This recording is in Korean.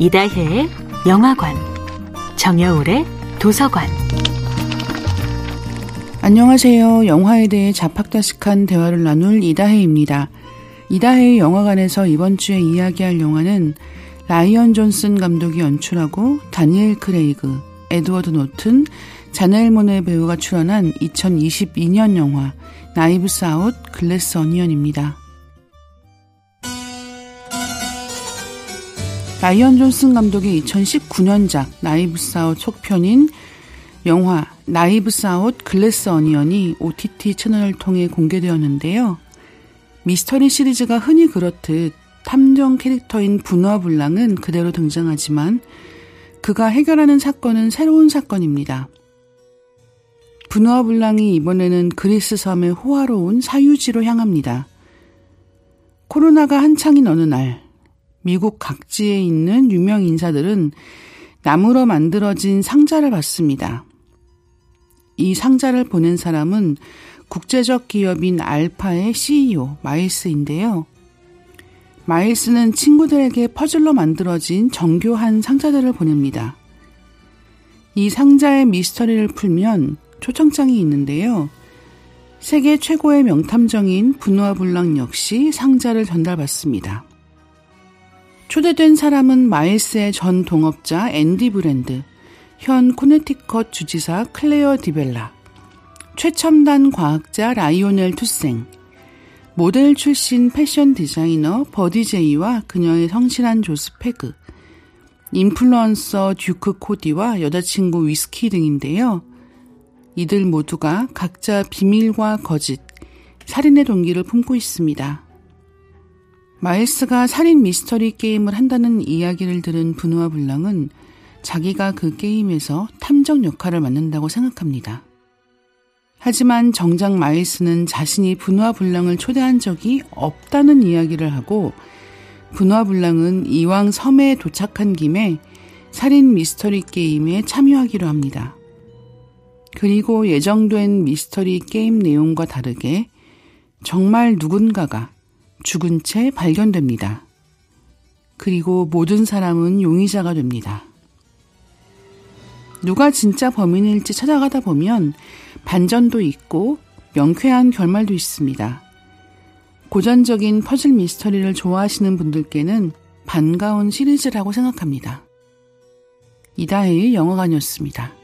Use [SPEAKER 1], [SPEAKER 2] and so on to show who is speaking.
[SPEAKER 1] 이다혜의 영화관, 정여울의 도서관.
[SPEAKER 2] 안녕하세요. 영화에 대해 잡학다식한 대화를 나눌 이다혜입니다. 이다혜의 영화관에서 이번 주에 이야기할 영화는 라이언 존슨 감독이 연출하고 다니엘 크레이그, 에드워드 노튼, 자넬 모네 배우가 출연한 2022년 영화 나이브스 아웃 글래스 어니언입니다. 라이언 존슨 감독의 2019년작 나이브스 아웃 속편인 영화 나이브스 아웃 글래스 어니언이 OTT 채널을 통해 공개되었는데요. 미스터리 시리즈가 흔히 그렇듯 탐정 캐릭터인 브누아 블랑은 그대로 등장하지만 그가 해결하는 사건은 새로운 사건입니다. 브누아 블랑이 이번에는 그리스 섬의 호화로운 사유지로 향합니다. 코로나가 한창인 어느 날 미국 각지에 있는 유명 인사들은 나무로 만들어진 상자를 받습니다. 이 상자를 보낸 사람은 국제적 기업인 알파의 CEO 마일스인데요. 마일스는 친구들에게 퍼즐로 만들어진 정교한 상자들을 보냅니다. 이 상자의 미스터리를 풀면 초청장이 있는데요. 세계 최고의 명탐정인 브누아 블랑 역시 상자를 전달받습니다. 초대된 사람은 마일스의 전 동업자 앤디 브랜드, 현 코네티컷 주지사 클레어 디벨라, 최첨단 과학자 라이오넬 투생, 모델 출신 패션 디자이너 버디 제이와 그녀의 성실한 조수 페그, 인플루언서 듀크 코디와 여자친구 위스키 등인데요. 이들 모두가 각자 비밀과 거짓, 살인의 동기를 품고 있습니다. 마일스가 살인 미스터리 게임을 한다는 이야기를 들은 분우와 불랑은 자기가 그 게임에서 탐정 역할을 맡는다고 생각합니다. 하지만 정작 마일스는 자신이 분화 불랑을 초대한 적이 없다는 이야기를 하고 분화 불랑은 이왕 섬에 도착한 김에 살인 미스터리 게임에 참여하기로 합니다. 그리고 예정된 미스터리 게임 내용과 다르게 정말 누군가가 죽은 채 발견됩니다. 그리고 모든 사람은 용의자가 됩니다. 누가 진짜 범인일지 찾아가다 보면 반전도 있고 명쾌한 결말도 있습니다. 고전적인 퍼즐 미스터리를 좋아하시는 분들께는 반가운 시리즈라고 생각합니다. 이다혜의 영화관이었습니다.